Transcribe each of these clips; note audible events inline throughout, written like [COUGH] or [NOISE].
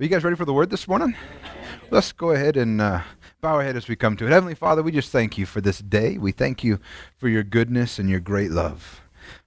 Are you guys ready for the word this morning? Let's go ahead and uh, bow our head as we come to it. Heavenly Father, we just thank you for this day. We thank you for your goodness and your great love.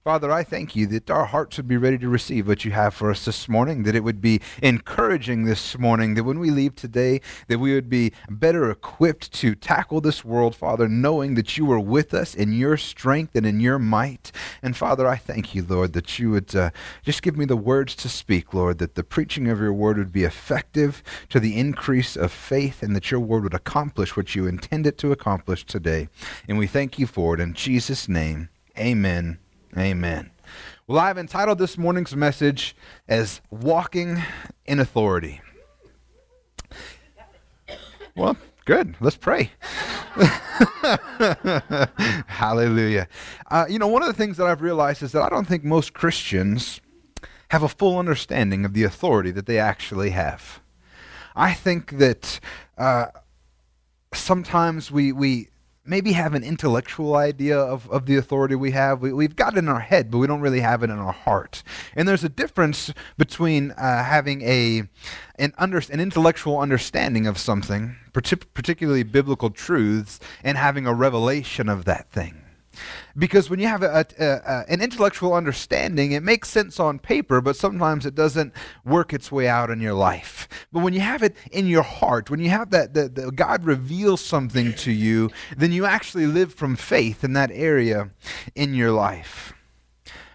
Father, I thank you that our hearts would be ready to receive what you have for us this morning, that it would be encouraging this morning, that when we leave today, that we would be better equipped to tackle this world, Father, knowing that you are with us in your strength and in your might. And Father, I thank you, Lord, that you would uh, just give me the words to speak, Lord, that the preaching of your word would be effective to the increase of faith, and that your word would accomplish what you intend it to accomplish today. And we thank you for it. In Jesus' name, amen Amen. Well, I've entitled this morning's message as Walking in Authority. Well, good. Let's pray. [LAUGHS] Hallelujah. Uh, you know, one of the things that I've realized is that I don't think most Christians have a full understanding of the authority that they actually have. I think that uh, sometimes we, we maybe have an intellectual idea of, of the authority we have. We, we've got it in our head, but we don't really have it in our heart. And there's a difference between uh, having a, an, under, an intellectual understanding of something, particularly biblical truths, and having a revelation of that thing. Because when you have a, a, a, an intellectual understanding, it makes sense on paper, but sometimes it doesn't work its way out in your life. But when you have it in your heart, when you have that, that, that God reveals something to you, then you actually live from faith in that area in your life.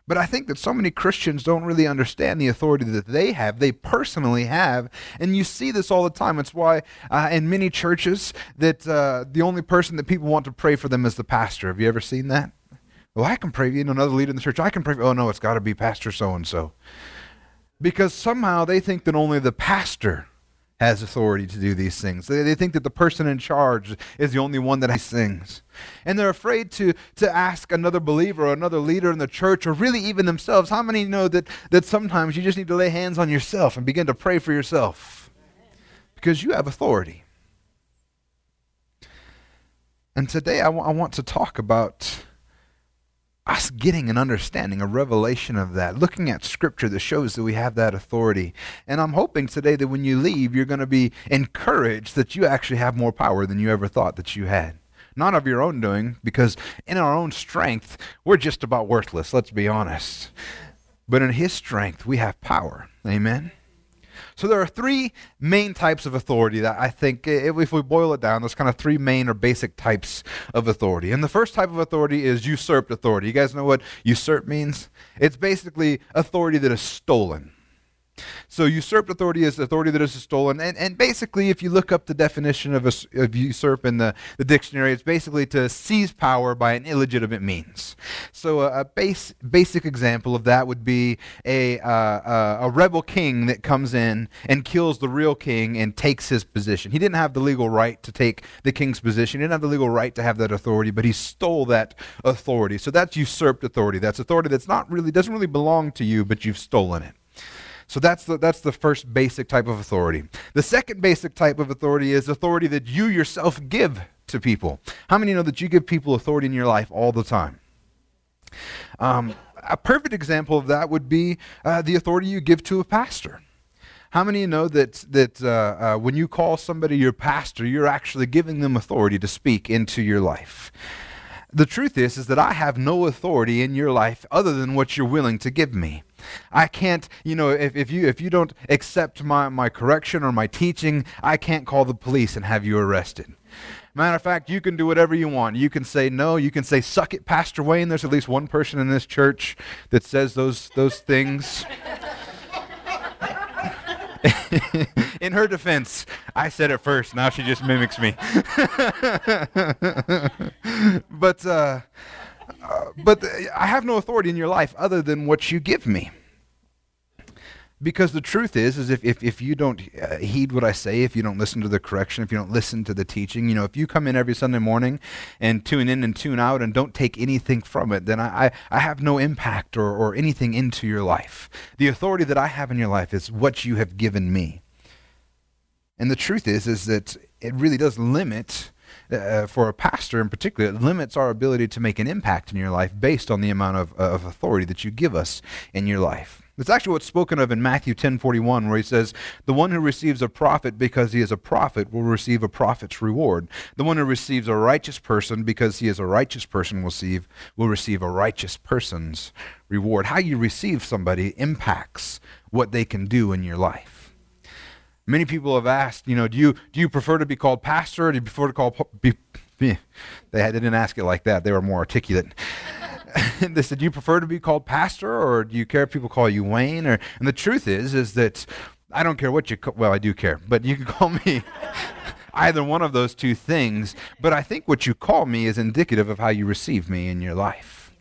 But I think that so many Christians don't really understand the authority that they have, they personally have. And you see this all the time. It's why uh, in many churches that uh, the only person that people want to pray for them is the pastor. Have you ever seen that? Well, I can pray, for you know, another leader in the church. I can pray. For, Oh, no, it's got to be Pastor so and so. Because somehow they think that only the pastor has authority to do these things. They, they think that the person in charge is the only one that has things. And they're afraid to, to ask another believer or another leader in the church or really even themselves. How many know that, that sometimes you just need to lay hands on yourself and begin to pray for yourself? Because you have authority. And today I, w- I want to talk about us getting an understanding, a revelation of that, looking at scripture that shows that we have that authority. And I'm hoping today that when you leave, you're going to be encouraged that you actually have more power than you ever thought that you had. Not of your own doing, because in our own strength, we're just about worthless, let's be honest. But in His strength, we have power. Amen? So there are three main types of authority that I think, if we boil it down, there's kind of three main or basic types of authority. And the first type of authority is usurped authority. You guys know what usurp means? It's basically authority that is stolen. So usurped authority is authority that is stolen. And, and basically, if you look up the definition of, a, of usurp in the, the dictionary, it's basically to seize power by an illegitimate means. So a, a base, basic example of that would be a, uh, a rebel king that comes in and kills the real king and takes his position. He didn't have the legal right to take the king's position. He didn't have the legal right to have that authority, but he stole that authority. So that's usurped authority. That's authority that's not really, doesn't really belong to you, but you've stolen it. So that's the, that's the first basic type of authority. The second basic type of authority is authority that you yourself give to people. How many know that you give people authority in your life all the time? Um, a perfect example of that would be uh, the authority you give to a pastor. How many know that, that uh, uh, when you call somebody your pastor, you're actually giving them authority to speak into your life? The truth is, is that I have no authority in your life other than what you're willing to give me. I can't, you know, if, if you if you don't accept my, my correction or my teaching, I can't call the police and have you arrested. Matter of fact, you can do whatever you want. You can say no. You can say "suck it, Pastor Wayne." There's at least one person in this church that says those those things. [LAUGHS] in her defense, I said it first. Now she just mimics me. [LAUGHS] but uh, uh, but I have no authority in your life other than what you give me. Because the truth is, is if, if, if you don't uh, heed what I say, if you don't listen to the correction, if you don't listen to the teaching, you know, if you come in every Sunday morning and tune in and tune out and don't take anything from it, then I, I, I have no impact or, or anything into your life. The authority that I have in your life is what you have given me. And the truth is, is that it really does limit uh, for a pastor in particular, it limits our ability to make an impact in your life based on the amount of, of authority that you give us in your life. It's actually what's spoken of in Matthew 10:41 where he says, "The one who receives a prophet because he is a prophet will receive a prophet's reward. The one who receives a righteous person because he is a righteous person will receive will receive a righteous person's reward." How you receive somebody impacts what they can do in your life. Many people have asked, you know, do you do you prefer to be called pastor or do you prefer to call be, be, they didn't ask it like that. They were more articulate. [LAUGHS] they said, "Do you prefer to be called pastor, or do you care if people call you Wayne?" Or, and the truth is, is that I don't care what you. Call, well, I do care, but you can [LAUGHS] call me either one of those two things. But I think what you call me is indicative of how you receive me in your life.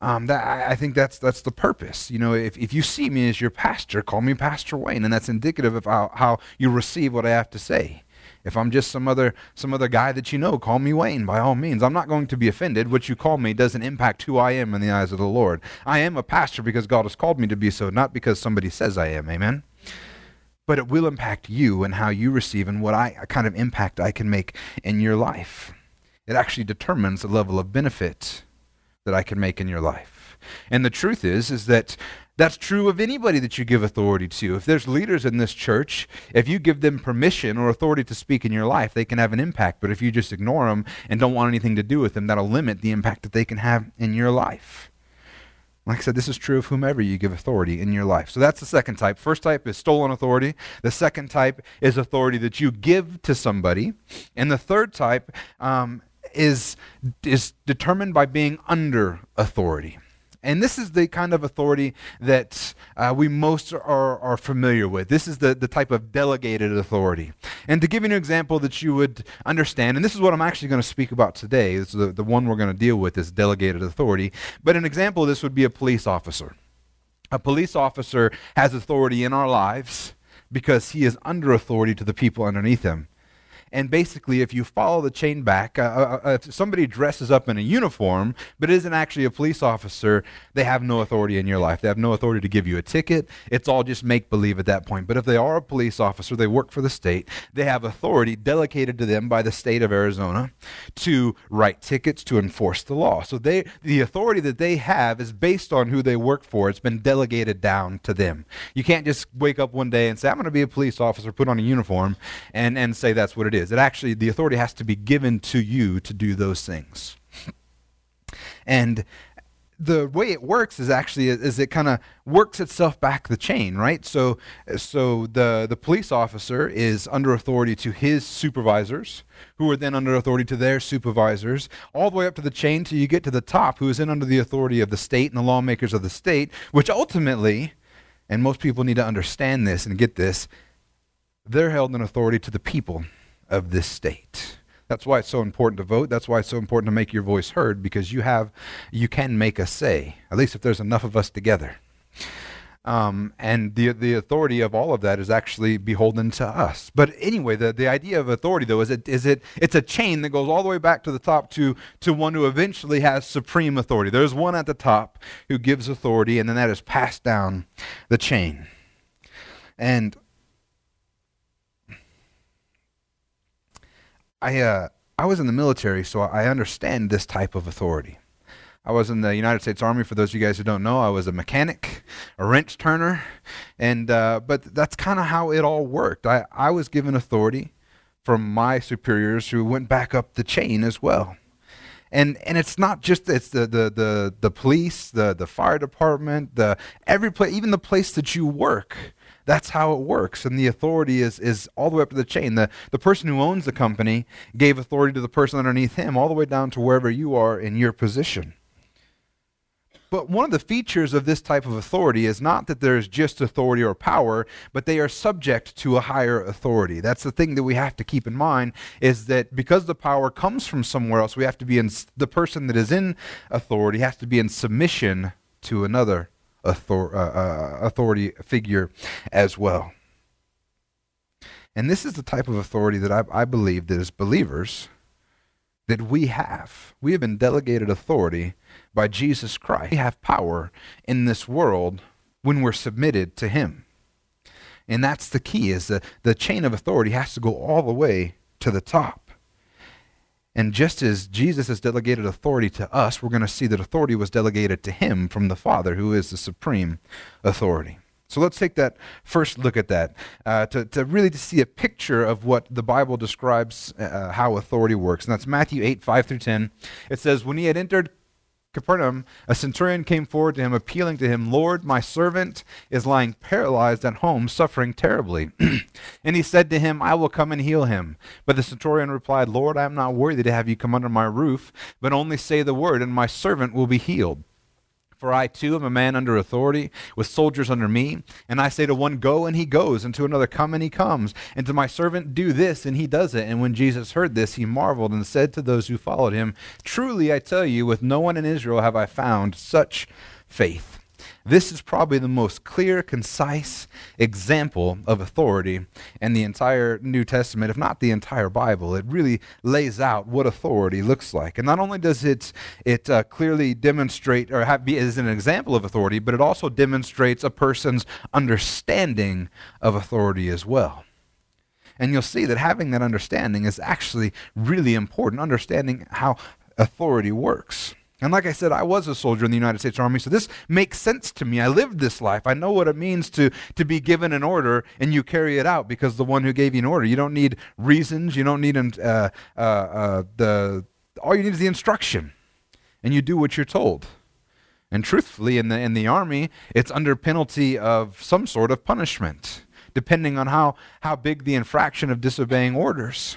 Um, that, I, I think that's that's the purpose. You know, if, if you see me as your pastor, call me Pastor Wayne, and that's indicative of how, how you receive what I have to say. If I'm just some other some other guy that you know, call me Wayne by all means. I'm not going to be offended. What you call me doesn't impact who I am in the eyes of the Lord. I am a pastor because God has called me to be so, not because somebody says I am. Amen. But it will impact you and how you receive and what I kind of impact I can make in your life. It actually determines the level of benefit that I can make in your life. And the truth is is that that's true of anybody that you give authority to. If there's leaders in this church, if you give them permission or authority to speak in your life, they can have an impact. But if you just ignore them and don't want anything to do with them, that'll limit the impact that they can have in your life. Like I said, this is true of whomever you give authority in your life. So that's the second type. First type is stolen authority. The second type is authority that you give to somebody. And the third type um, is, is determined by being under authority. And this is the kind of authority that uh, we most are, are familiar with. This is the, the type of delegated authority. And to give you an example that you would understand, and this is what I'm actually going to speak about today, this is the, the one we're going to deal with is delegated authority. But an example of this would be a police officer. A police officer has authority in our lives because he is under authority to the people underneath him. And basically, if you follow the chain back, uh, uh, uh, if somebody dresses up in a uniform but isn't actually a police officer, they have no authority in your life. They have no authority to give you a ticket. It's all just make believe at that point. But if they are a police officer, they work for the state, they have authority delegated to them by the state of Arizona to write tickets, to enforce the law. So they, the authority that they have is based on who they work for. It's been delegated down to them. You can't just wake up one day and say, I'm going to be a police officer, put on a uniform, and, and say that's what it is is. It actually, the authority has to be given to you to do those things. And the way it works is actually is it kind of works itself back the chain, right? So so the the police officer is under authority to his supervisors, who are then under authority to their supervisors, all the way up to the chain till you get to the top, who is then under the authority of the state and the lawmakers of the state, which ultimately, and most people need to understand this and get this, they're held in authority to the people of this state. That's why it's so important to vote. That's why it's so important to make your voice heard because you have, you can make a say. At least if there's enough of us together. Um, and the the authority of all of that is actually beholden to us. But anyway, the, the idea of authority though is it is it it's a chain that goes all the way back to the top to to one who eventually has supreme authority. There's one at the top who gives authority, and then that is passed down the chain. And I uh, I was in the military, so I understand this type of authority. I was in the United States Army. For those of you guys who don't know, I was a mechanic, a wrench turner, and uh, but that's kind of how it all worked. I, I was given authority from my superiors who went back up the chain as well. And and it's not just it's the the the, the police, the the fire department, the every place, even the place that you work that's how it works. And the authority is, is all the way up to the chain. The, the person who owns the company gave authority to the person underneath him, all the way down to wherever you are in your position. But one of the features of this type of authority is not that there's just authority or power, but they are subject to a higher authority. That's the thing that we have to keep in mind is that because the power comes from somewhere else, we have to be in the person that is in authority has to be in submission to another author, uh, uh, authority figure as well. And this is the type of authority that I, I believe that as believers that we have. We have been delegated authority by Jesus Christ. We have power in this world when we're submitted to him. And that's the key is the, the chain of authority has to go all the way to the top. And just as Jesus has delegated authority to us, we're going to see that authority was delegated to him from the Father, who is the supreme authority. So let's take that first look at that uh, to, to really to see a picture of what the Bible describes uh, how authority works. And that's Matthew 8, 5 through 10. It says, When he had entered Capernaum, a centurion came forward to him, appealing to him, Lord, my servant is lying paralyzed at home, suffering terribly. [CLEARS THROAT] and he said to him, I will come and heal him. But the centurion replied, Lord, I am not worthy to have you come under my roof, but only say the word, and my servant will be healed. For I too am a man under authority, with soldiers under me. And I say to one, Go, and he goes, and to another, Come, and he comes. And to my servant, Do this, and he does it. And when Jesus heard this, he marveled and said to those who followed him, Truly I tell you, with no one in Israel have I found such faith. This is probably the most clear, concise example of authority in the entire New Testament, if not the entire Bible. It really lays out what authority looks like. And not only does it, it uh, clearly demonstrate or have, be as an example of authority, but it also demonstrates a person's understanding of authority as well. And you'll see that having that understanding is actually really important, understanding how authority works. And like I said, I was a soldier in the United States Army, so this makes sense to me. I lived this life. I know what it means to, to be given an order and you carry it out because the one who gave you an order. You don't need reasons. You don't need uh, uh, uh, the. All you need is the instruction, and you do what you're told. And truthfully, in the in the army, it's under penalty of some sort of punishment, depending on how how big the infraction of disobeying orders.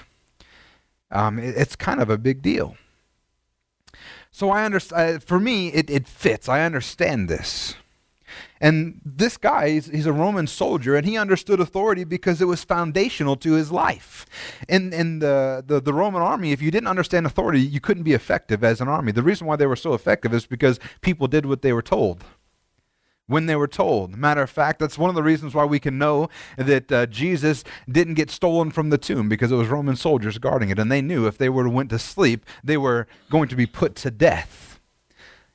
Um, it, it's kind of a big deal. So I understand. Uh, for me, it, it fits. I understand this. And this guy, he's, he's, a Roman soldier, and he understood authority because it was foundational to his life. In, in the, the, the, Roman army, if you didn't understand authority, you couldn't be effective as an army. The reason why they were so effective is because people did what they were told when they were told. Matter of fact, that's one of the reasons why we can know that uh, Jesus didn't get stolen from the tomb because it was Roman soldiers guarding it, and they knew if they were went to sleep, they were going to be put to death.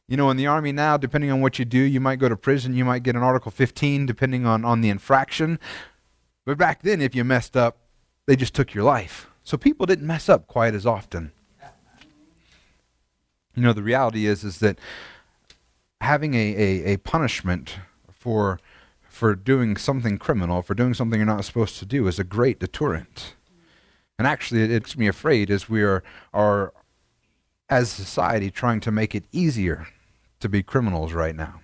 You know, in the army now, depending on what you do, you might go to prison, you might get an Article 15, depending on, on the infraction. But back then, if you messed up, they just took your life. So people didn't mess up quite as often. You know, the reality is, is that having a, a, a punishment for for doing something criminal, for doing something you're not supposed to do, is a great deterrent. And actually, it, it makes me afraid as we are, are, as society, trying to make it easier to be criminals right now.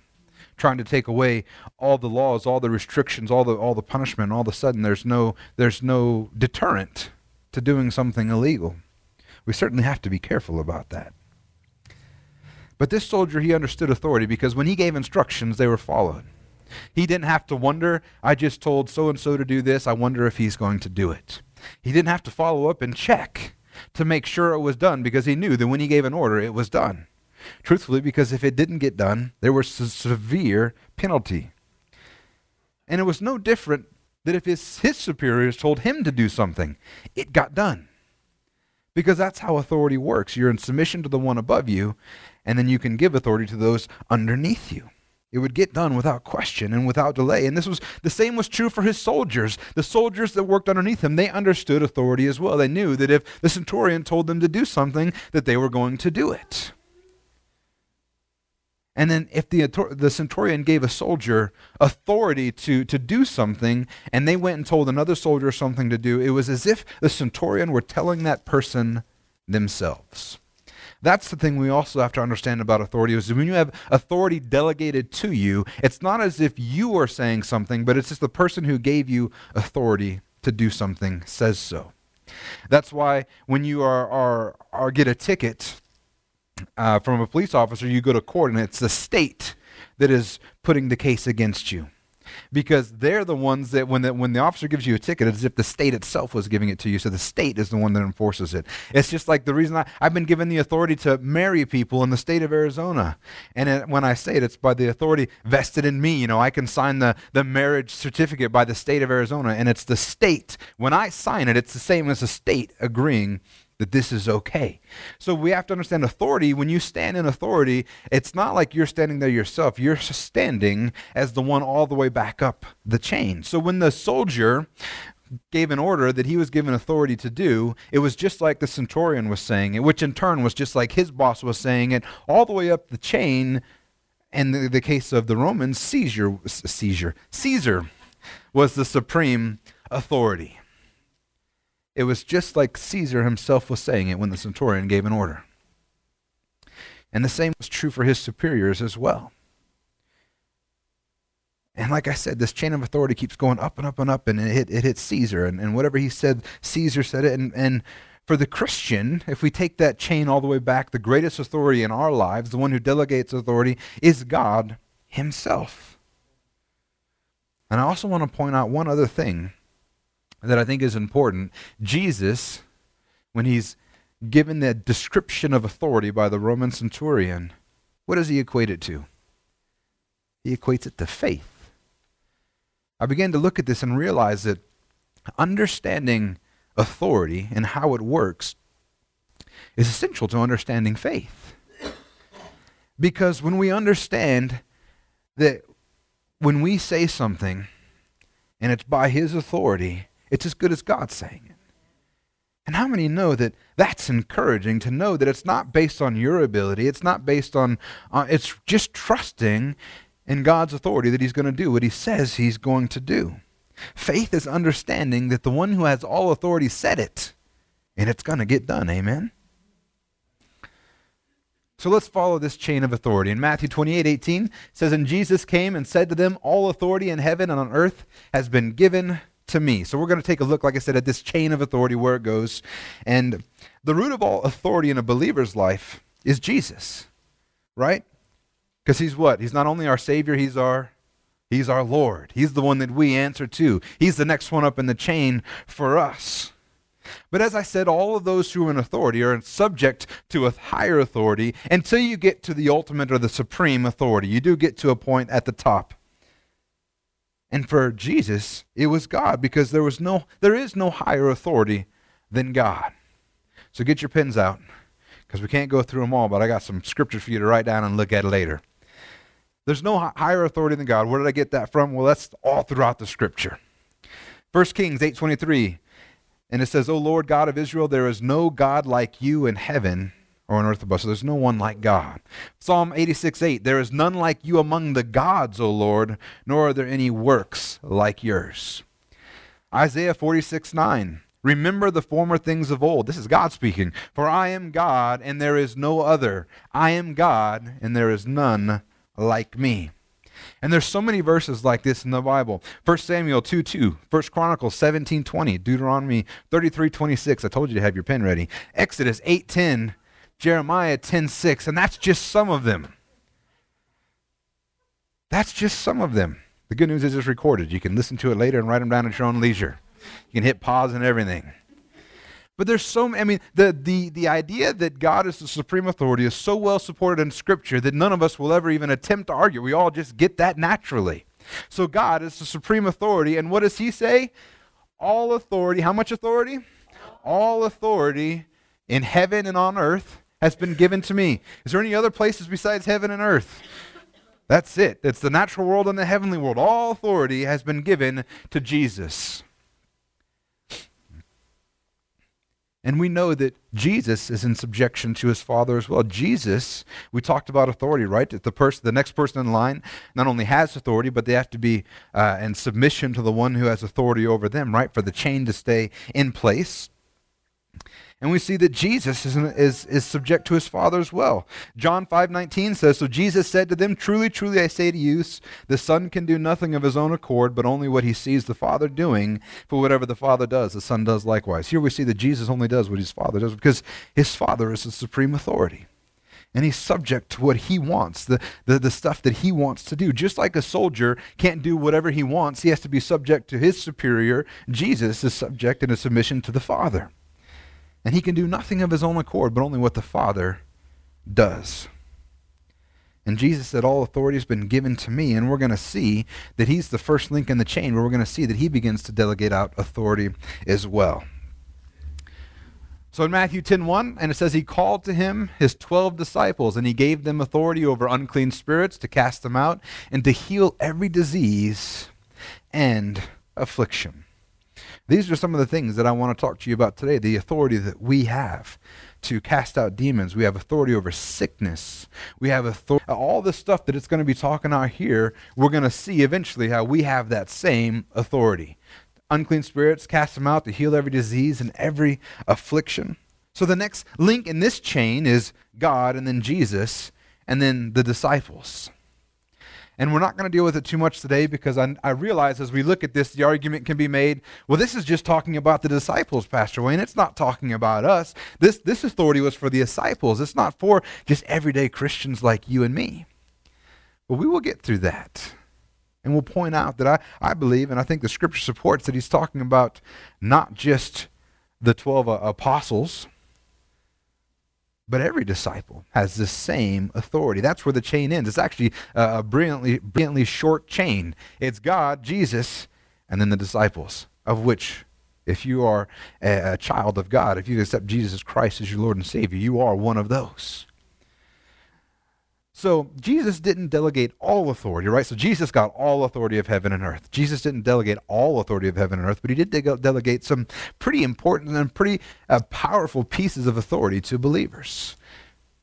Trying to take away all the laws, all the restrictions, all the, all the punishment, all of a sudden there's no, there's no deterrent to doing something illegal. We certainly have to be careful about that. But this soldier, he understood authority because when he gave instructions, they were followed. He didn't have to wonder, I just told so and so to do this, I wonder if he's going to do it. He didn't have to follow up and check to make sure it was done because he knew that when he gave an order, it was done. Truthfully, because if it didn't get done, there was a severe penalty. And it was no different that if his, his superiors told him to do something, it got done. Because that's how authority works. You're in submission to the one above you, and then you can give authority to those underneath you. It would get done without question and without delay. And this was the same was true for his soldiers. The soldiers that worked underneath him, they understood authority as well. They knew that if the centurion told them to do something, that they were going to do it. And then if the, the centurion gave a soldier authority to, to do something, and they went and told another soldier something to do, it was as if the centurion were telling that person themselves. That's the thing we also have to understand about authority is when you have authority delegated to you, it's not as if you are saying something, but it's just the person who gave you authority to do something says so. That's why when you are, are, are get a ticket uh, from a police officer, you go to court and it's the state that is putting the case against you because they're the ones that when the, when the officer gives you a ticket, it's as if the state itself was giving it to you. So the state is the one that enforces it. It's just like the reason I, I've been given the authority to marry people in the state of Arizona. And it, when I say it, it's by the authority vested in me. You know, I can sign the, the marriage certificate by the state of Arizona, and it's the state. When I sign it, it's the same as the state agreeing that this is okay. So we have to understand authority. When you stand in authority, it's not like you're standing there yourself. You're standing as the one all the way back up the chain. So when the soldier gave an order that he was given authority to do, it was just like the centurion was saying it, which in turn was just like his boss was saying it, all the way up the chain. And the, the case of the Romans, Caesar, Caesar, Caesar was the supreme authority. It was just like Caesar himself was saying it when the centurion gave an order. And the same was true for his superiors as well. And like I said, this chain of authority keeps going up and up and up, and it, hit, it hits Caesar. And, and whatever he said, Caesar said it. And, and for the Christian, if we take that chain all the way back, the greatest authority in our lives, the one who delegates authority, is God Himself. And I also want to point out one other thing that I think is important. Jesus, when he's given the description of authority by the Roman centurion, what does he equate it to? He equates it to faith. I began to look at this and realize that understanding authority and how it works is essential to understanding faith. Because when we understand that when we say something and it's by His authority, it's as good as God saying it. And how many know that that's encouraging to know that it's not based on your ability, it's not based on, uh, it's just trusting in God's authority that He's going to do what He says He's going to do. Faith is understanding that the one who has all authority said it, and it's going to get done. Amen? So let's follow this chain of authority. In Matthew 28 18 says, And Jesus came and said to them, All authority in heaven and on earth has been given to me. So we're going to take a look, like I said, at this chain of authority, where it goes. And the root of all authority in a believer's life is Jesus, right? Because he's what? He's not only our Savior, he's our He's our Lord. He's the one that we answer to. He's the next one up in the chain for us. But as I said, all of those who are in authority are subject to a higher authority until you get to the ultimate or the supreme authority. You do get to a point at the top. And for Jesus, it was God because there was no there is no higher authority than God. So get your pens out because we can't go through them all, but I got some scriptures for you to write down and look at later. There's no higher authority than God. Where did I get that from? Well, that's all throughout the scripture. 1 Kings 8:23 and it says, "O Lord God of Israel, there is no God like you in heaven or on earth above. So there's no one like God. Psalm 86 8, there is none like you among the gods, O Lord, nor are there any works like yours. Isaiah 46 9, remember the former things of old. This is God speaking. For I am God, and there is no other. I am God, and there is none like me. And there's so many verses like this in the Bible. 1 Samuel 2 2, 1 Chronicles 17 20, Deuteronomy 33 26. I told you to have your pen ready. Exodus 8 10, Jeremiah 10:6, and that's just some of them. That's just some of them. The good news is it's recorded. You can listen to it later and write them down at your own leisure. You can hit pause and everything. But there's so I mean the the the idea that God is the supreme authority is so well supported in scripture that none of us will ever even attempt to argue. We all just get that naturally. So God is the supreme authority and what does he say? All authority, how much authority? All authority in heaven and on earth has been given to me. Is there any other places besides heaven and earth? That's it. It's the natural world and the heavenly world. All authority has been given to Jesus. And we know that Jesus is in subjection to his Father as well. Jesus, we talked about authority, right? That the person, the next person in line, not only has authority, but they have to be uh, in submission to the one who has authority over them, right? For the chain to stay in place. And we see that Jesus is, is, is subject to his Father as well. John 5.19 says, So Jesus said to them, Truly, truly, I say to you, the Son can do nothing of his own accord, but only what he sees the Father doing. For whatever the Father does, the Son does likewise. Here we see that Jesus only does what his Father does because his Father is the supreme authority. And he's subject to what he wants, the, the, the stuff that he wants to do. Just like a soldier can't do whatever he wants, he has to be subject to his superior. Jesus is subject in a submission to the Father. And he can do nothing of his own accord, but only what the Father does. And Jesus said, All authority has been given to me. And we're going to see that he's the first link in the chain where we're going to see that he begins to delegate out authority as well. So in Matthew 10 1, and it says, He called to him his 12 disciples, and he gave them authority over unclean spirits to cast them out and to heal every disease and affliction. These are some of the things that I want to talk to you about today the authority that we have to cast out demons. We have authority over sickness. We have authority. All the stuff that it's going to be talking out here, we're going to see eventually how we have that same authority. Unclean spirits, cast them out to heal every disease and every affliction. So the next link in this chain is God and then Jesus and then the disciples. And we're not going to deal with it too much today because I, I, realize as we look at this, the argument can be made well, this is just talking about the disciples, Pastor Wayne. It's not talking about us. This, this authority was for the disciples, it's not for just everyday Christians like you and me. But we will get through that. And we'll point out that I, I believe, and I think the scripture supports that he's talking about not just the 12 uh, apostles but every disciple has the same authority. That's where the chain ends. It's actually uh, a brilliantly, brilliantly short chain. It's God, Jesus, and then the disciples, of which, if you are a, a child of God, if you accept Jesus Christ as your Lord and Savior, you are one of those. So Jesus didn't delegate all authority, right? So Jesus got all authority of heaven and earth. Jesus didn't delegate all authority of heaven and earth, but he did de- delegate some pretty important and pretty uh, powerful pieces of authority to believers.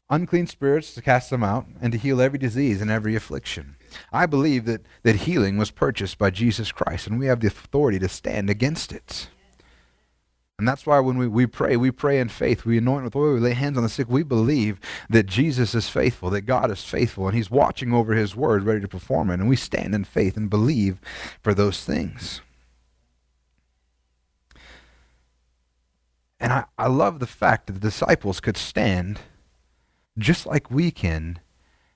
Unclean spirits to cast them out and to heal every disease and every affliction. I believe that, that healing was purchased by Jesus Christ, and we have the authority to stand against it. And that's why when we, we pray, we pray in faith. We anoint with oil, we lay hands on the sick. We believe that Jesus is faithful, that God is faithful, and He's watching over His word, ready to perform it. And we stand in faith and believe for those things. And I, I love the fact that the disciples could stand just like we can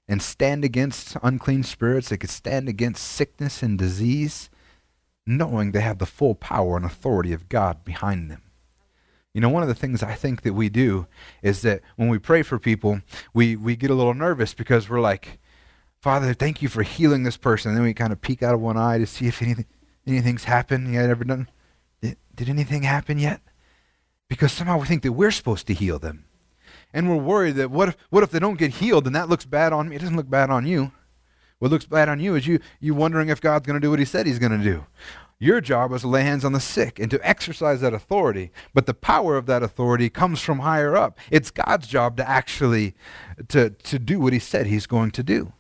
and stand against unclean spirits. They could stand against sickness and disease, knowing they have the full power and authority of God behind them. You know, one of the things I think that we do is that when we pray for people, we, we get a little nervous because we're like, Father, thank you for healing this person. And then we kind of peek out of one eye to see if anything anything's happened. You ever done? Did, did anything happen yet? Because somehow we think that we're supposed to heal them. And we're worried that what if, what if they don't get healed and that looks bad on me? It doesn't look bad on you. What looks bad on you is you, you wondering if God's going to do what he said he's going to do. Your job was to lay hands on the sick and to exercise that authority. But the power of that authority comes from higher up. It's God's job to actually to, to do what he said he's going to do.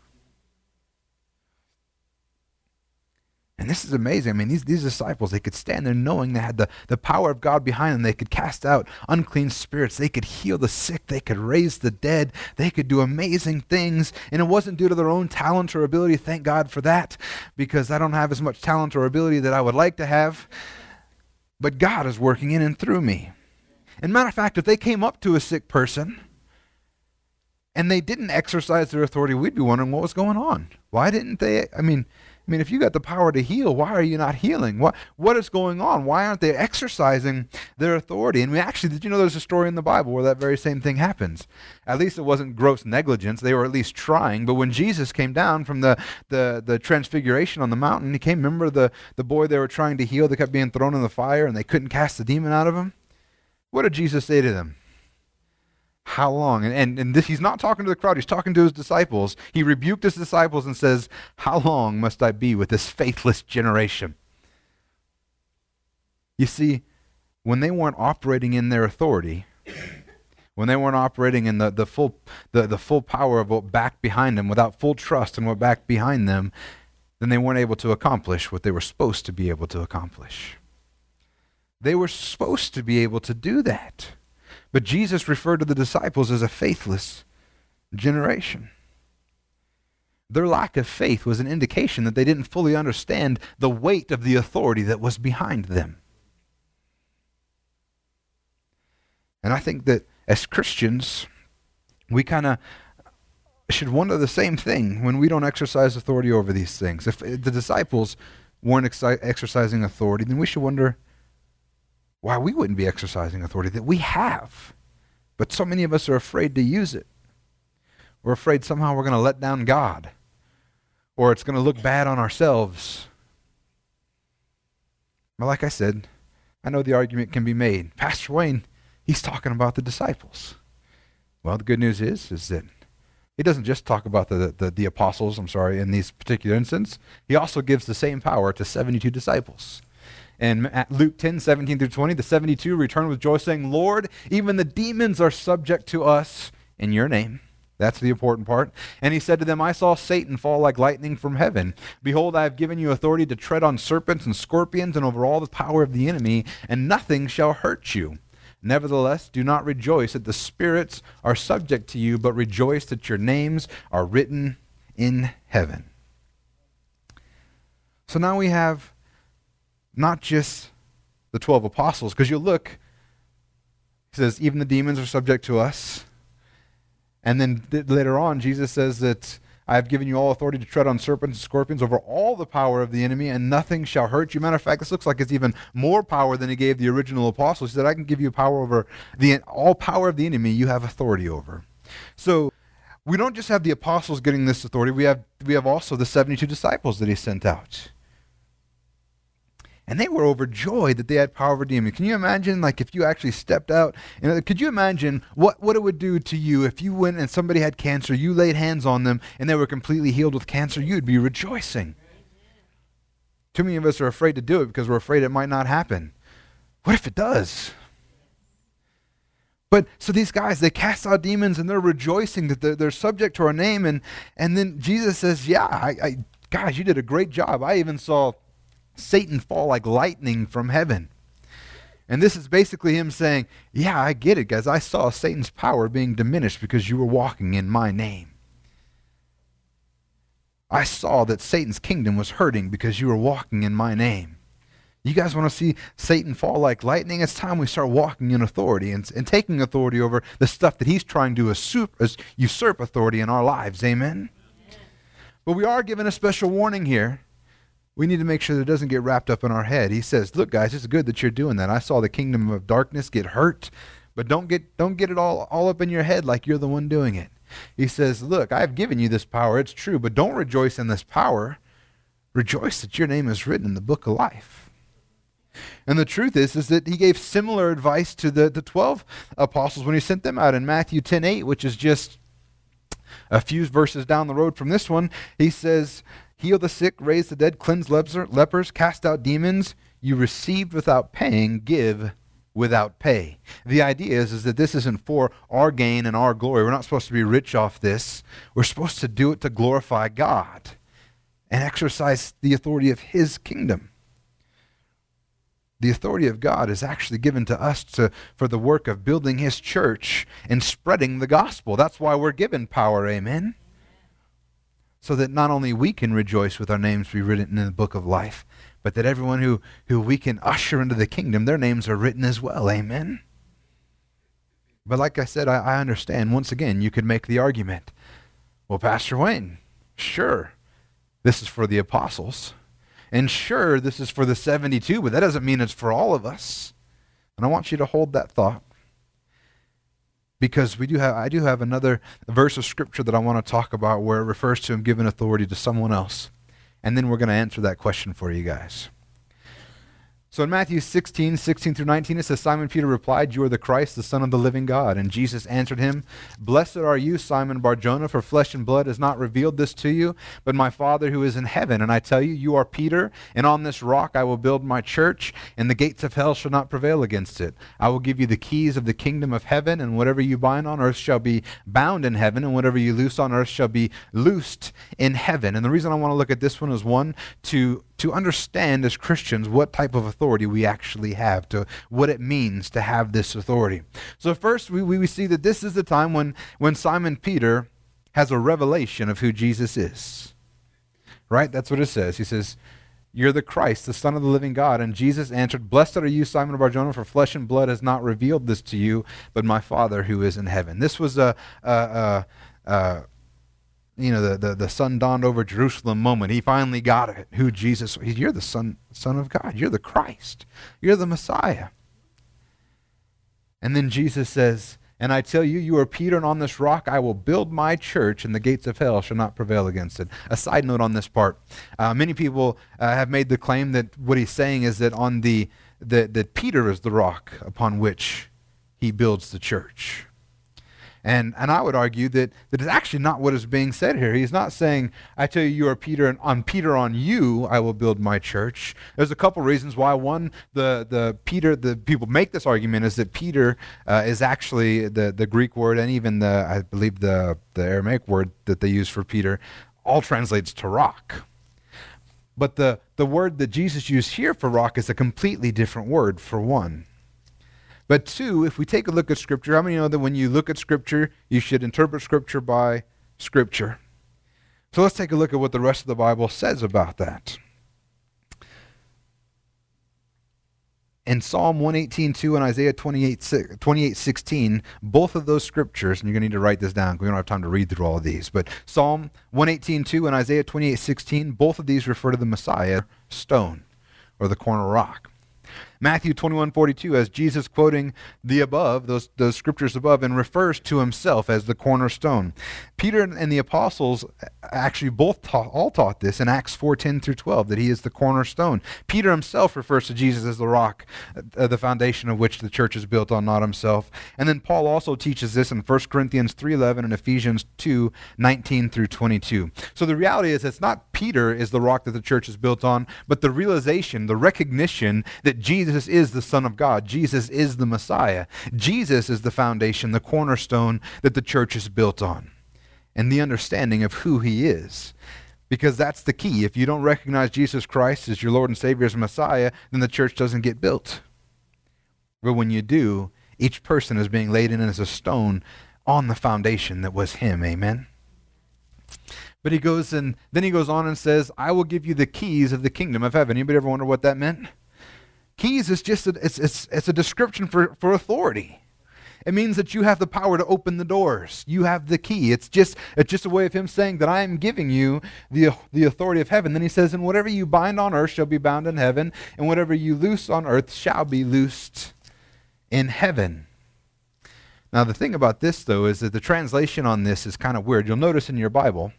And this is amazing. I mean, these, these disciples, they could stand there knowing they had the, the power of God behind them. They could cast out unclean spirits. They could heal the sick. They could raise the dead. They could do amazing things. And it wasn't due to their own talent or ability. Thank God for that, because I don't have as much talent or ability that I would like to have. But God is working in and through me. And matter of fact, if they came up to a sick person and they didn't exercise their authority, we'd be wondering what was going on. Why didn't they? I mean, I mean, if you got the power to heal, why are you not healing? What what is going on? Why aren't they exercising their authority? And we actually, did you know there's a story in the Bible where that very same thing happens? At least it wasn't gross negligence. They were at least trying. But when Jesus came down from the the, the transfiguration on the mountain, he came. Remember the, the boy they were trying to heal that kept being thrown in the fire and they couldn't cast the demon out of him? What did Jesus say to them? How long? And, and, and this, he's not talking to the crowd, he's talking to his disciples. He rebuked his disciples and says, How long must I be with this faithless generation? You see, when they weren't operating in their authority, [COUGHS] when they weren't operating in the, the, full, the, the full power of what back behind them, without full trust in what back behind them, then they weren't able to accomplish what they were supposed to be able to accomplish. They were supposed to be able to do that. But Jesus referred to the disciples as a faithless generation. Their lack of faith was an indication that they didn't fully understand the weight of the authority that was behind them. And I think that as Christians, we kind of should wonder the same thing when we don't exercise authority over these things. If the disciples weren't exercising authority, then we should wonder why we wouldn't be exercising authority that we have. But so many of us are afraid to use it. We're afraid somehow we're going to let down God or it's going to look bad on ourselves. But like I said, I know the argument can be made. Pastor Wayne, he's talking about the disciples. Well, the good news is, is that he doesn't just talk about the, the, the apostles, I'm sorry, in these particular instances. He also gives the same power to 72 disciples. And at Luke 10, 17 through 20, the 72 returned with joy, saying, Lord, even the demons are subject to us in your name. That's the important part. And he said to them, I saw Satan fall like lightning from heaven. Behold, I have given you authority to tread on serpents and scorpions and over all the power of the enemy, and nothing shall hurt you. Nevertheless, do not rejoice that the spirits are subject to you, but rejoice that your names are written in heaven. So now we have not just the 12 apostles, because you look, he says, even the demons are subject to us. And then th- later on, Jesus says that I have given you all authority to tread on serpents and scorpions over all the power of the enemy, and nothing shall hurt you. Matter of fact, this looks like it's even more power than he gave the original apostles. He said, I can give you power over the all power of the enemy you have authority over. So we don't just have the apostles getting this authority, we have we have also the 72 disciples that he sent out and they were overjoyed that they had power over demons. Can you imagine, like, if you actually stepped out? You know, could you imagine what, what it would do to you if you went and somebody had cancer, you laid hands on them, and they were completely healed with cancer? You'd be rejoicing. Too many of us are afraid to do it because we're afraid it might not happen. What if it does? But so these guys, they cast out demons and they're rejoicing that they're, they're subject to our name. And, and then Jesus says, Yeah, I, I, guys, you did a great job. I even saw Satan fall like lightning from heaven. And this is basically him saying, Yeah, I get it, guys. I saw Satan's power being diminished because you were walking in my name. I saw that Satan's kingdom was hurting because you were walking in my name. You guys want to see Satan fall like lightning? It's time we start walking in authority and, and taking authority over the stuff that he's trying to usurp, usurp authority in our lives. Amen? But we are given a special warning here we need to make sure that it doesn't get wrapped up in our head. He says, "Look, guys, it's good that you're doing that. I saw the kingdom of darkness get hurt, but don't get don't get it all all up in your head like you're the one doing it." He says, "Look, I have given you this power. It's true, but don't rejoice in this power. Rejoice that your name is written in the book of life." And the truth is, is that he gave similar advice to the, the 12 apostles when he sent them out in Matthew 10 8, which is just a few verses down the road from this one. He says, heal the sick, raise the dead, cleanse lepers, cast out demons. You received without paying, give without pay. The idea is, is that this isn't for our gain and our glory. We're not supposed to be rich off this. We're supposed to do it to glorify God and exercise the authority of His kingdom. The authority of God is actually given to us to, for the work of building His church and spreading the gospel. That's why we're given power. Amen so that not only we can rejoice with our names be written in the book of life, but that everyone who, who we can usher into the kingdom, their names are written as well. Amen. But like I said, I, I understand. Once again, you could make the argument well, Pastor Wayne, sure, this is for the apostles. And sure, this is for the 72, but that doesn't mean it's for all of us. And I want you to hold that thought because we do have I do have another verse of scripture that I want to talk about where it refers to him giving authority to someone else. And then we're going to answer that question for you guys. So in Matthew 16, 16 through 19, it says, Simon Peter replied, You are the Christ, the Son of the living God. And Jesus answered him, Blessed are you, Simon Barjona, for flesh and blood has not revealed this to you, but my Father who is in heaven. And I tell you, you are Peter, and on this rock I will build my church, and the gates of hell shall not prevail against it. I will give you the keys of the kingdom of heaven, and whatever you bind on earth shall be bound in heaven, and whatever you loose on earth shall be loosed in heaven. And the reason I want to look at this one is one, to to understand as Christians what type of authority we actually have, to what it means to have this authority. So, first, we, we see that this is the time when, when Simon Peter has a revelation of who Jesus is. Right? That's what it says. He says, You're the Christ, the Son of the living God. And Jesus answered, Blessed are you, Simon of Barjona, for flesh and blood has not revealed this to you, but my Father who is in heaven. This was a, a, a, a you know, the, the, the sun dawned over Jerusalem moment. He finally got it. Who Jesus? You're the son, son of God. You're the Christ. You're the Messiah. And then Jesus says, And I tell you, you are Peter, and on this rock I will build my church, and the gates of hell shall not prevail against it. A side note on this part uh, many people uh, have made the claim that what he's saying is that on the, the that Peter is the rock upon which he builds the church. And, and I would argue that that is actually not what is being said here. He's not saying, I tell you, you are Peter, and on Peter, on you, I will build my church. There's a couple reasons why. One, the, the Peter, the people make this argument is that Peter uh, is actually the, the Greek word and even the, I believe, the, the Aramaic word that they use for Peter, all translates to rock. But the, the word that Jesus used here for rock is a completely different word, for one. But two, if we take a look at Scripture, how many know that when you look at Scripture, you should interpret Scripture by Scripture? So let's take a look at what the rest of the Bible says about that. in Psalm 118.2 and Isaiah 28.16, both of those scriptures, and you're going to need to write this down because we don't have time to read through all of these, but Psalm 118.2 and Isaiah 28.16, both of these refer to the Messiah, stone, or the corner rock. Matthew 21 42, as Jesus quoting the above, those, those scriptures above, and refers to himself as the cornerstone. Peter and the apostles actually both taught, all taught this in Acts 4 10 through 12, that he is the cornerstone. Peter himself refers to Jesus as the rock, uh, the foundation of which the church is built on, not himself. And then Paul also teaches this in 1 Corinthians 3 11 and Ephesians 2 19 through 22. So the reality is, it's not Peter is the rock that the church is built on, but the realization, the recognition that Jesus Jesus is the Son of God. Jesus is the Messiah. Jesus is the foundation, the cornerstone that the church is built on, and the understanding of who he is. Because that's the key. If you don't recognize Jesus Christ as your Lord and Savior as Messiah, then the church doesn't get built. But when you do, each person is being laid in as a stone on the foundation that was him. Amen. But he goes and then he goes on and says, I will give you the keys of the kingdom of heaven. Anybody ever wonder what that meant? Keys is just a, it's, it's, it's a description for, for authority. It means that you have the power to open the doors. You have the key. It's just, it's just a way of him saying that I am giving you the, the authority of heaven. Then he says, And whatever you bind on earth shall be bound in heaven, and whatever you loose on earth shall be loosed in heaven. Now, the thing about this, though, is that the translation on this is kind of weird. You'll notice in your Bible,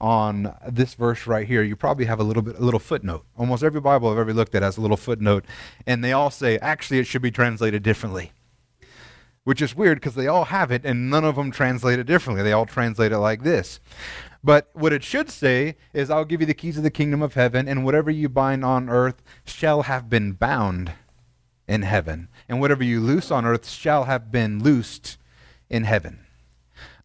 on this verse right here, you probably have a little bit, a little footnote. Almost every Bible I've ever looked at has a little footnote, and they all say actually it should be translated differently, which is weird because they all have it, and none of them translate it differently. They all translate it like this. But what it should say is, "I'll give you the keys of the kingdom of heaven, and whatever you bind on earth shall have been bound in heaven, and whatever you loose on earth shall have been loosed in heaven."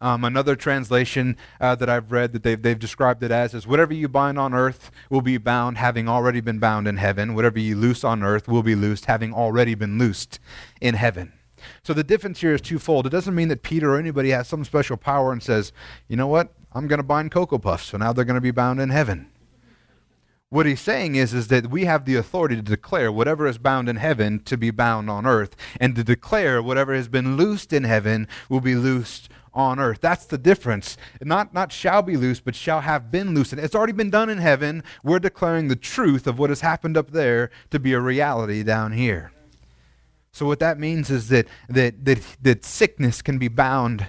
Um, another translation uh, that I've read that they've, they've described it as is whatever you bind on earth will be bound, having already been bound in heaven. Whatever you loose on earth will be loosed, having already been loosed in heaven. So the difference here is twofold. It doesn't mean that Peter or anybody has some special power and says, you know what, I'm going to bind Cocoa Puffs, so now they're going to be bound in heaven. What he's saying is, is that we have the authority to declare whatever is bound in heaven to be bound on earth, and to declare whatever has been loosed in heaven will be loosed on earth. That's the difference. Not, not shall be loose, but shall have been loosened. It's already been done in heaven. We're declaring the truth of what has happened up there to be a reality down here. So what that means is that, that, that, that sickness can be bound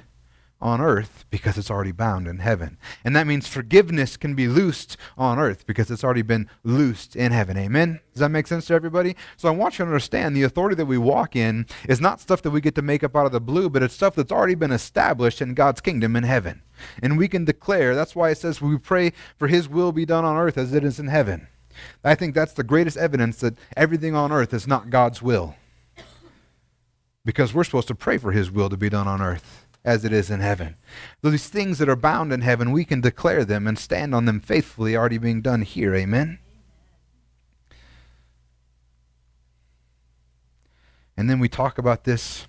on earth because it's already bound in heaven. And that means forgiveness can be loosed on earth because it's already been loosed in heaven. Amen? Does that make sense to everybody? So I want you to understand the authority that we walk in is not stuff that we get to make up out of the blue, but it's stuff that's already been established in God's kingdom in heaven. And we can declare, that's why it says we pray for his will be done on earth as it is in heaven. I think that's the greatest evidence that everything on earth is not God's will. Because we're supposed to pray for his will to be done on earth as it is in heaven. These things that are bound in heaven, we can declare them and stand on them faithfully, already being done here. Amen? And then we talk about this.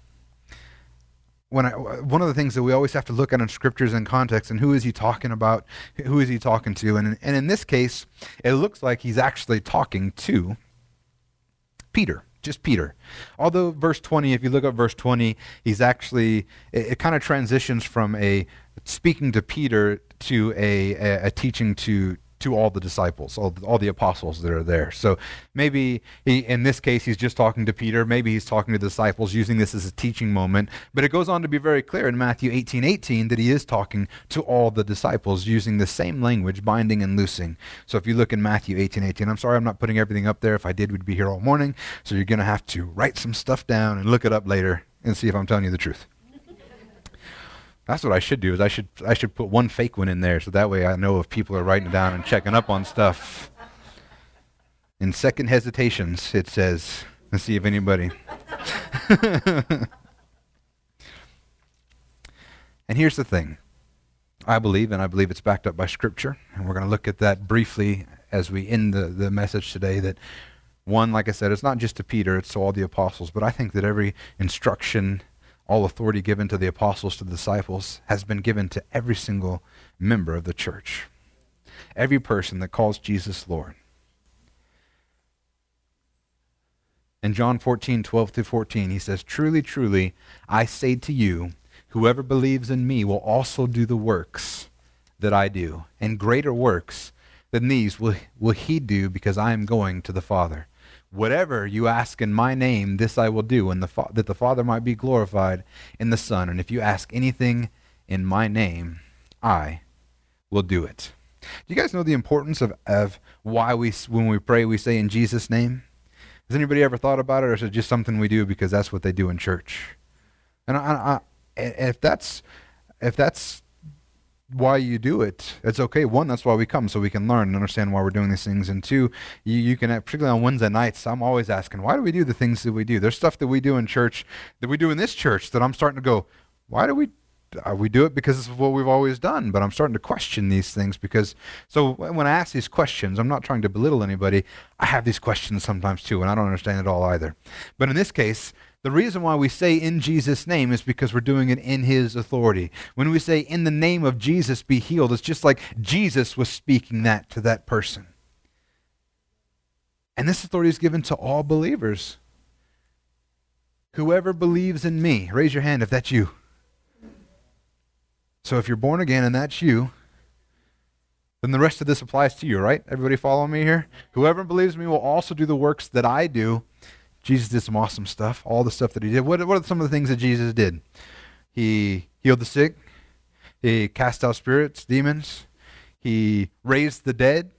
When I, one of the things that we always have to look at in scriptures and context, and who is he talking about? Who is he talking to? And, and in this case, it looks like he's actually talking to Peter just Peter. Although verse 20, if you look at verse 20, he's actually, it, it kind of transitions from a speaking to Peter to a, a, a teaching to, to all the disciples, all, all the apostles that are there. So maybe he, in this case, he's just talking to Peter. Maybe he's talking to the disciples, using this as a teaching moment. But it goes on to be very clear in Matthew 18 18 that he is talking to all the disciples, using the same language, binding and loosing. So if you look in Matthew 18 18, I'm sorry I'm not putting everything up there. If I did, we'd be here all morning. So you're going to have to write some stuff down and look it up later and see if I'm telling you the truth. That's what I should do. Is I should I should put one fake one in there so that way I know if people are writing it down and checking up on stuff. In second hesitations, it says, let's see if anybody. [LAUGHS] and here's the thing. I believe, and I believe it's backed up by Scripture, and we're going to look at that briefly as we end the, the message today. That one, like I said, it's not just to Peter, it's to all the apostles, but I think that every instruction all authority given to the apostles, to the disciples, has been given to every single member of the church. Every person that calls Jesus Lord. In John 14, 12 through 14, he says, Truly, truly, I say to you, whoever believes in me will also do the works that I do, and greater works than these will, will he do because I am going to the Father. Whatever you ask in my name, this I will do, and the fa- that the Father might be glorified in the Son. And if you ask anything in my name, I will do it. Do you guys know the importance of, of why we, when we pray, we say in Jesus' name? Has anybody ever thought about it, or is it just something we do because that's what they do in church? And I, I, if that's if that's why you do it. It's okay. One, that's why we come, so we can learn and understand why we're doing these things. And two, you, you can, particularly on Wednesday nights, I'm always asking, why do we do the things that we do? There's stuff that we do in church, that we do in this church, that I'm starting to go, why do we uh, we do it because is what we've always done, but I'm starting to question these things because. So when I ask these questions, I'm not trying to belittle anybody. I have these questions sometimes too, and I don't understand it all either. But in this case, the reason why we say in Jesus' name is because we're doing it in his authority. When we say in the name of Jesus be healed, it's just like Jesus was speaking that to that person. And this authority is given to all believers. Whoever believes in me, raise your hand if that's you. So if you're born again and that's you, then the rest of this applies to you, right? Everybody follow me here? Whoever believes in me will also do the works that I do Jesus did some awesome stuff, all the stuff that he did. What, what are some of the things that Jesus did? He healed the sick, he cast out spirits, demons, he raised the dead.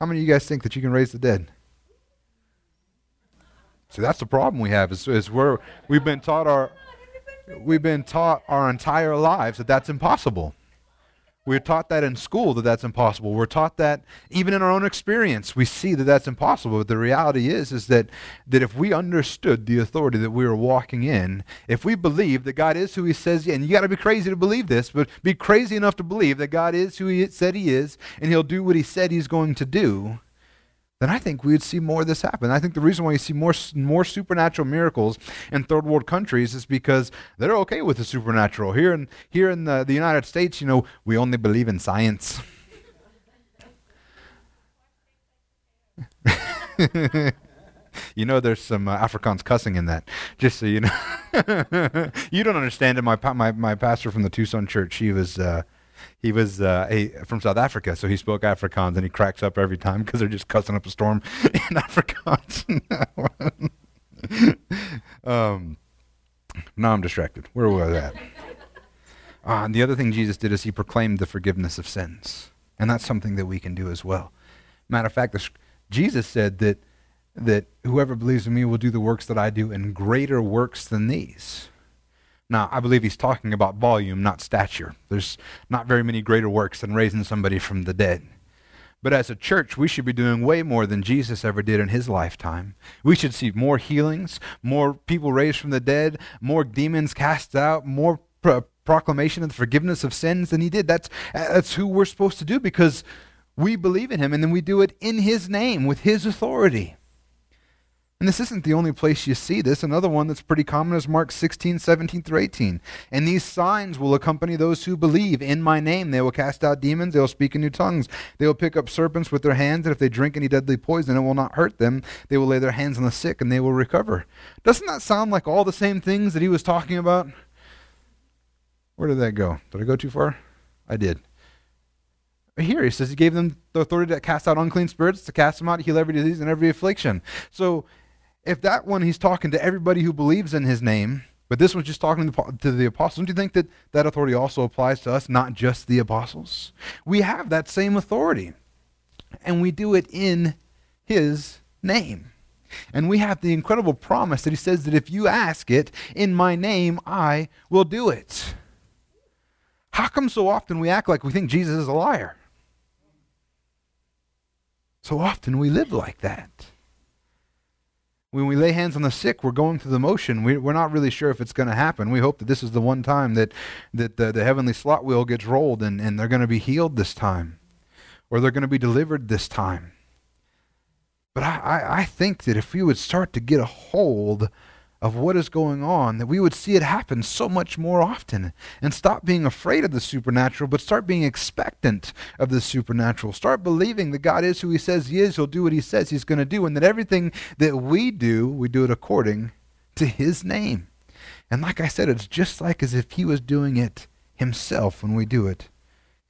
How many of you guys think that you can raise the dead? See, that's the problem we have is, is where we've been taught our we've been taught our entire lives that that's impossible. We're taught that in school that that's impossible. We're taught that even in our own experience, we see that that's impossible. But the reality is, is that, that if we understood the authority that we are walking in, if we believe that God is who He says, and you got to be crazy to believe this, but be crazy enough to believe that God is who He said He is, and He'll do what He said He's going to do, then I think we would see more of this happen. I think the reason why you see more more supernatural miracles in third world countries is because they're okay with the supernatural. Here in here in the, the United States, you know, we only believe in science. [LAUGHS] you know, there's some uh, Afrikaans cussing in that. Just so you know, [LAUGHS] you don't understand it. My my my pastor from the Tucson church, he was. Uh, he was uh, from South Africa, so he spoke Afrikaans, and he cracks up every time because they're just cussing up a storm [LAUGHS] in Afrikaans. [LAUGHS] um, now I'm distracted. Where was that? Uh, and the other thing Jesus did is he proclaimed the forgiveness of sins, and that's something that we can do as well. Matter of fact, Jesus said that that whoever believes in me will do the works that I do, and greater works than these. Now, I believe he's talking about volume, not stature. There's not very many greater works than raising somebody from the dead. But as a church, we should be doing way more than Jesus ever did in his lifetime. We should see more healings, more people raised from the dead, more demons cast out, more pro- proclamation of the forgiveness of sins than he did. That's, that's who we're supposed to do because we believe in him and then we do it in his name with his authority. And this isn't the only place you see this. Another one that's pretty common is Mark 16, 17 through 18. And these signs will accompany those who believe. In my name they will cast out demons, they will speak in new tongues, they will pick up serpents with their hands, and if they drink any deadly poison, it will not hurt them. They will lay their hands on the sick, and they will recover. Doesn't that sound like all the same things that he was talking about? Where did that go? Did I go too far? I did. Here he says he gave them the authority to cast out unclean spirits, to cast them out, heal every disease and every affliction. So if that one he's talking to everybody who believes in his name, but this one's just talking to the apostles, don't you think that that authority also applies to us, not just the apostles? We have that same authority, and we do it in his name. And we have the incredible promise that he says that if you ask it in my name, I will do it. How come so often we act like we think Jesus is a liar? So often we live like that. When we lay hands on the sick, we're going through the motion. We, are not really sure if it's going to happen. We hope that this is the one time that, that the, the heavenly slot wheel gets rolled and, and they're going to be healed this time or they're going to be delivered this time. But I, I, I think that if we would start to get a hold of what is going on, that we would see it happen so much more often and stop being afraid of the supernatural, but start being expectant of the supernatural. Start believing that God is who He says He is, He'll do what He says He's going to do, and that everything that we do, we do it according to His name. And like I said, it's just like as if He was doing it Himself when we do it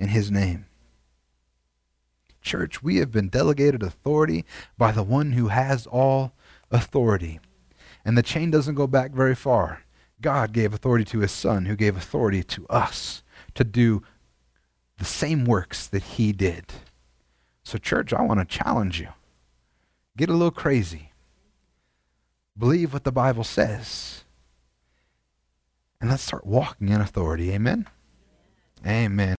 in His name. Church, we have been delegated authority by the one who has all authority. And the chain doesn't go back very far. God gave authority to his son, who gave authority to us to do the same works that he did. So, church, I want to challenge you. Get a little crazy. Believe what the Bible says. And let's start walking in authority. Amen? Amen.